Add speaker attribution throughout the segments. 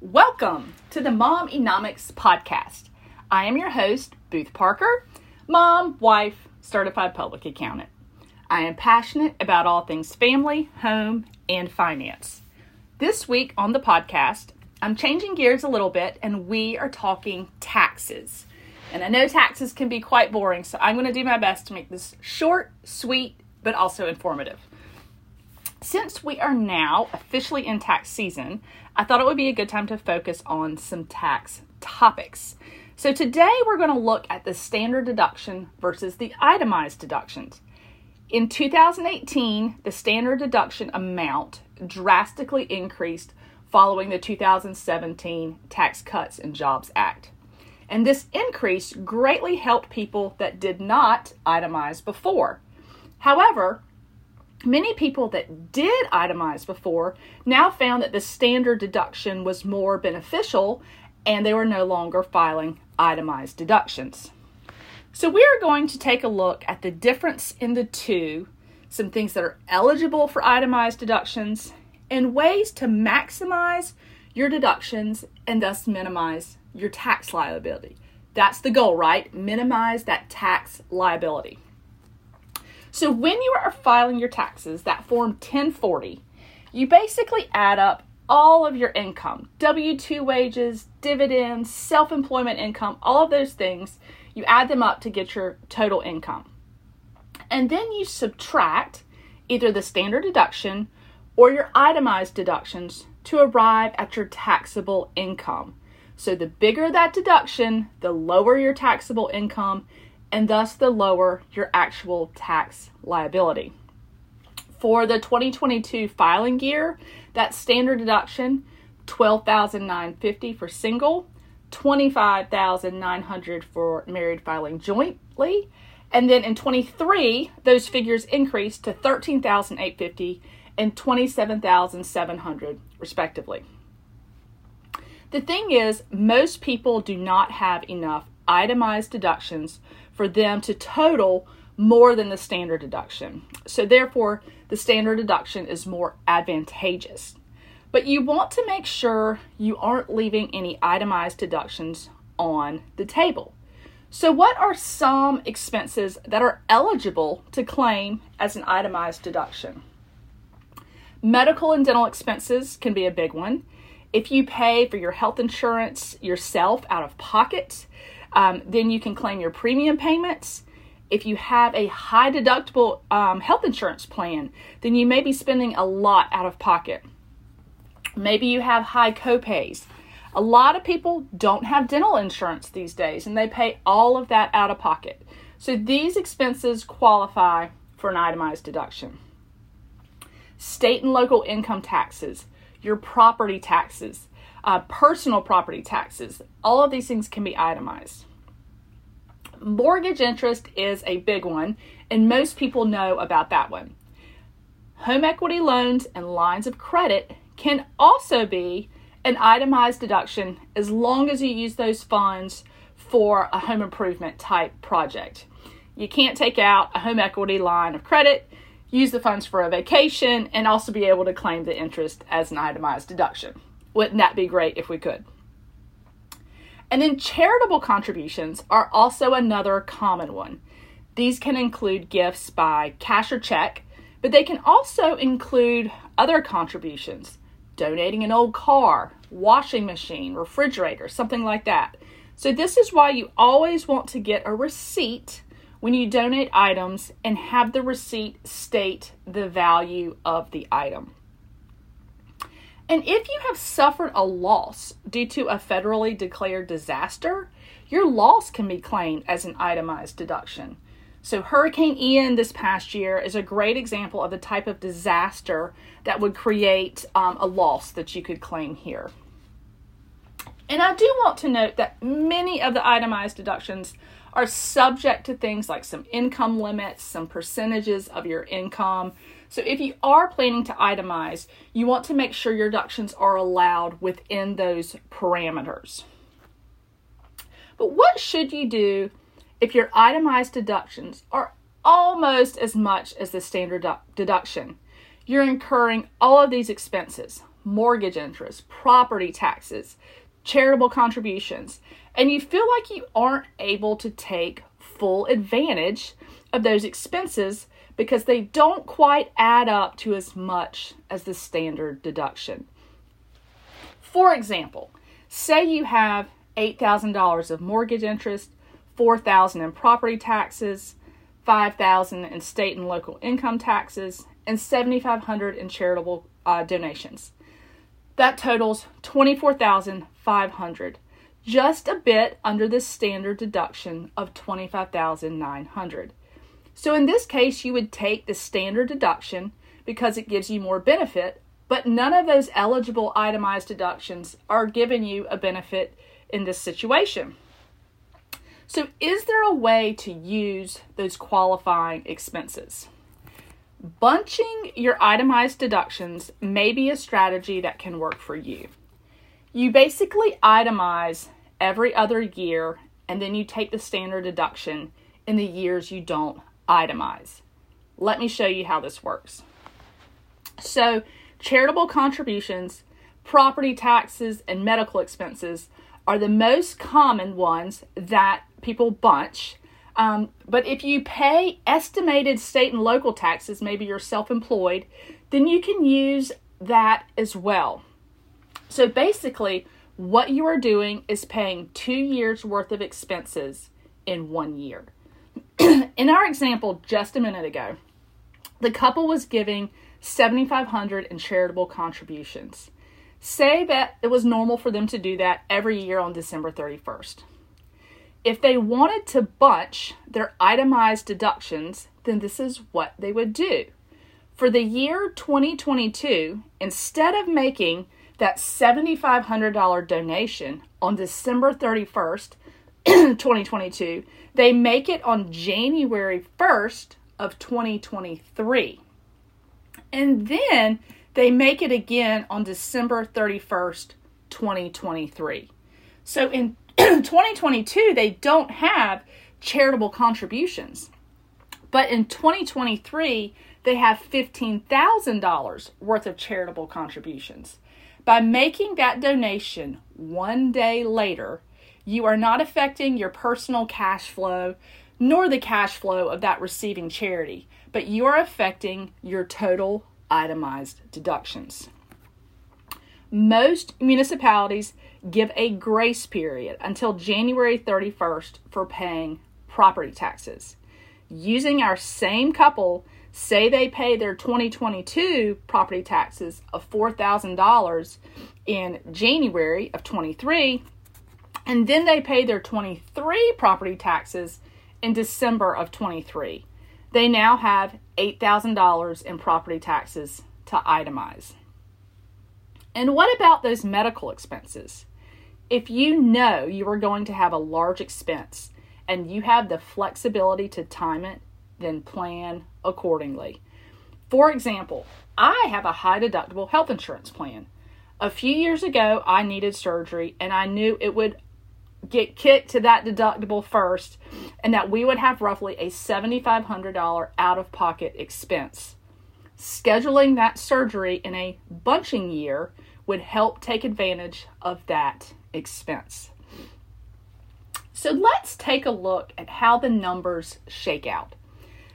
Speaker 1: Welcome to the Mom Economics Podcast. I am your host, Booth Parker, mom, wife, certified public accountant. I am passionate about all things family, home, and finance. This week on the podcast, I'm changing gears a little bit and we are talking taxes. And I know taxes can be quite boring, so I'm going to do my best to make this short, sweet, but also informative. Since we are now officially in tax season, I thought it would be a good time to focus on some tax topics. So today we're going to look at the standard deduction versus the itemized deductions. In 2018, the standard deduction amount drastically increased following the 2017 Tax Cuts and Jobs Act. And this increase greatly helped people that did not itemize before. However, Many people that did itemize before now found that the standard deduction was more beneficial and they were no longer filing itemized deductions. So, we are going to take a look at the difference in the two, some things that are eligible for itemized deductions, and ways to maximize your deductions and thus minimize your tax liability. That's the goal, right? Minimize that tax liability. So when you are filing your taxes, that form 1040, you basically add up all of your income W 2 wages, dividends, self employment income, all of those things. You add them up to get your total income. And then you subtract either the standard deduction or your itemized deductions to arrive at your taxable income. So the bigger that deduction, the lower your taxable income, and thus the lower your actual tax liability. For the 2022 filing year, that standard deduction 12,950 for single, 25,900 for married filing jointly, and then in 23 those figures increased to 13,850 and 27,700 respectively. The thing is, most people do not have enough itemized deductions for them to total more than the standard deduction. So, therefore, the standard deduction is more advantageous. But you want to make sure you aren't leaving any itemized deductions on the table. So, what are some expenses that are eligible to claim as an itemized deduction? Medical and dental expenses can be a big one. If you pay for your health insurance yourself out of pocket, um, then you can claim your premium payments. If you have a high deductible um, health insurance plan, then you may be spending a lot out of pocket. Maybe you have high copays. A lot of people don't have dental insurance these days and they pay all of that out of pocket. So these expenses qualify for an itemized deduction. State and local income taxes, your property taxes, uh, personal property taxes. All of these things can be itemized. Mortgage interest is a big one, and most people know about that one. Home equity loans and lines of credit can also be an itemized deduction as long as you use those funds for a home improvement type project. You can't take out a home equity line of credit, use the funds for a vacation, and also be able to claim the interest as an itemized deduction. Wouldn't that be great if we could? And then charitable contributions are also another common one. These can include gifts by cash or check, but they can also include other contributions, donating an old car, washing machine, refrigerator, something like that. So, this is why you always want to get a receipt when you donate items and have the receipt state the value of the item. And if you have suffered a loss due to a federally declared disaster, your loss can be claimed as an itemized deduction. So, Hurricane Ian this past year is a great example of the type of disaster that would create um, a loss that you could claim here. And I do want to note that many of the itemized deductions are subject to things like some income limits, some percentages of your income, so if you are planning to itemize, you want to make sure your deductions are allowed within those parameters. But what should you do if your itemized deductions are almost as much as the standard deduction? You're incurring all of these expenses mortgage interest, property taxes, charitable contributions, and you feel like you aren't able to take full advantage of those expenses because they don't quite add up to as much as the standard deduction. For example, say you have $8,000 of mortgage interest, 4,000 in property taxes, 5,000 in state and local income taxes, and 7,500 in charitable uh, donations. That totals 24,500, just a bit under the standard deduction of 25,900. So in this case, you would take the standard deduction because it gives you more benefit, but none of those eligible itemized deductions are giving you a benefit in this situation. So, is there a way to use those qualifying expenses? Bunching your itemized deductions may be a strategy that can work for you. You basically itemize every other year and then you take the standard deduction in the years you don't itemize. Let me show you how this works. So, charitable contributions, property taxes, and medical expenses are the most common ones that people bunch. Um, but if you pay estimated state and local taxes, maybe you're self employed, then you can use that as well. So basically, what you are doing is paying two years worth of expenses in one year. in our example just a minute ago, the couple was giving 7500 in charitable contributions. Say that it was normal for them to do that every year on December 31st. If they wanted to bunch their itemized deductions, then this is what they would do. For the year 2022, instead of making that $7,500 donation on December 31st, 2022, they make it on January 1st of 2023. And then they make it again on December 31st, 2023. So in 2022, they don't have charitable contributions. But in 2023, they have $15,000 worth of charitable contributions. By making that donation one day later, you are not affecting your personal cash flow nor the cash flow of that receiving charity, but you are affecting your total itemized deductions. Most municipalities give a grace period until January 31st for paying property taxes. Using our same couple, say they pay their 2022 property taxes of $4,000 in January of 23, and then they pay their 23 property taxes in December of 23. They now have $8,000 in property taxes to itemize. And what about those medical expenses? If you know you are going to have a large expense and you have the flexibility to time it, then plan accordingly. For example, I have a high deductible health insurance plan. A few years ago, I needed surgery and I knew it would get kicked to that deductible first and that we would have roughly a $7,500 out of pocket expense. Scheduling that surgery in a bunching year would help take advantage of that expense. So let's take a look at how the numbers shake out.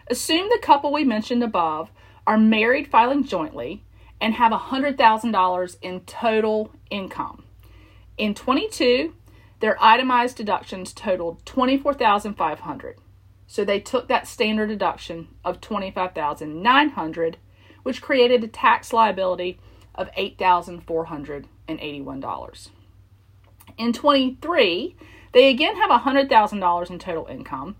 Speaker 1: Assume the couple we mentioned above are married filing jointly and have $100,000 in total income. In 22, their itemized deductions totaled 24,500. So they took that standard deduction of 25,900, which created a tax liability of $8,481. In 23, they again have $100,000 in total income.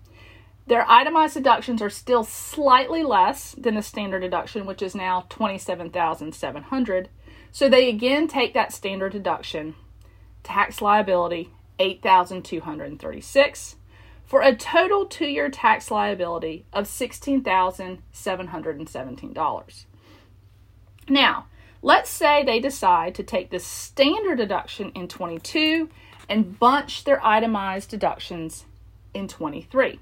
Speaker 1: Their itemized deductions are still slightly less than the standard deduction, which is now 27,700. So they again take that standard deduction, tax liability 8,236 for a total two-year tax liability of $16,717. Now, let's say they decide to take the standard deduction in 22 and bunch their itemized deductions in 23.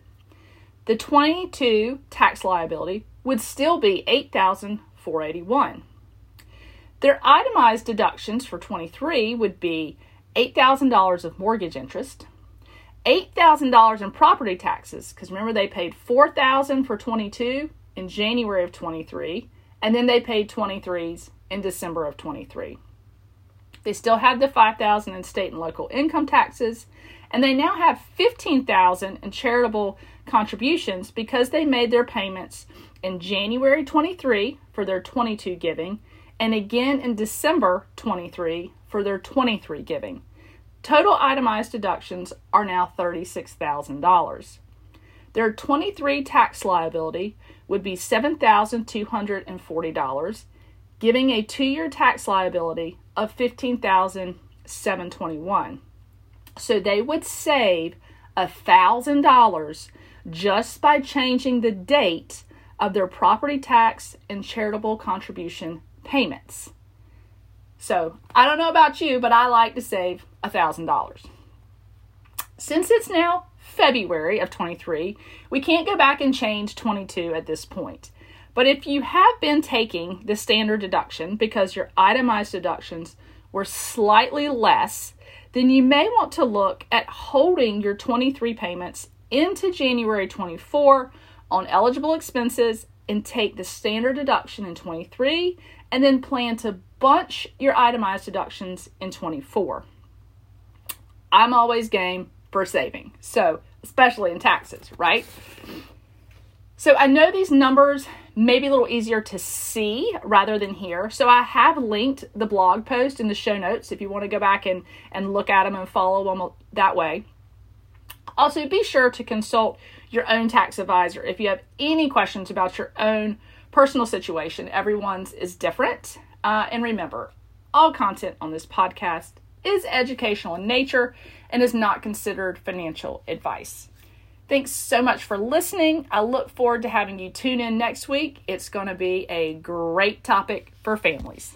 Speaker 1: The 22 tax liability would still be 8,481. Their itemized deductions for 23 would be $8,000 of mortgage interest, $8,000 in property taxes because remember they paid 4,000 for 22 in January of 23 and then they paid 23s in December of 23. They still had the 5,000 in state and local income taxes and they now have 15,000 in charitable contributions because they made their payments in January 23 for their 22 giving and again in December 23 for their 23 giving. Total itemized deductions are now $36,000. Their 23 tax liability would be $7,240, giving a two year tax liability of 15,721. So they would save $1,000 just by changing the date of their property tax and charitable contribution payments. So I don't know about you, but I like to save $1,000. Since it's now February of 23, we can't go back and change 22 at this point. But if you have been taking the standard deduction because your itemized deductions were slightly less, then you may want to look at holding your 23 payments into January 24 on eligible expenses and take the standard deduction in 23 and then plan to bunch your itemized deductions in 24. I'm always game for saving. So, especially in taxes, right? So, I know these numbers may be a little easier to see rather than hear. So, I have linked the blog post in the show notes if you want to go back and, and look at them and follow them that way. Also, be sure to consult your own tax advisor if you have any questions about your own personal situation. Everyone's is different. Uh, and remember, all content on this podcast is educational in nature and is not considered financial advice. Thanks so much for listening. I look forward to having you tune in next week. It's going to be a great topic for families.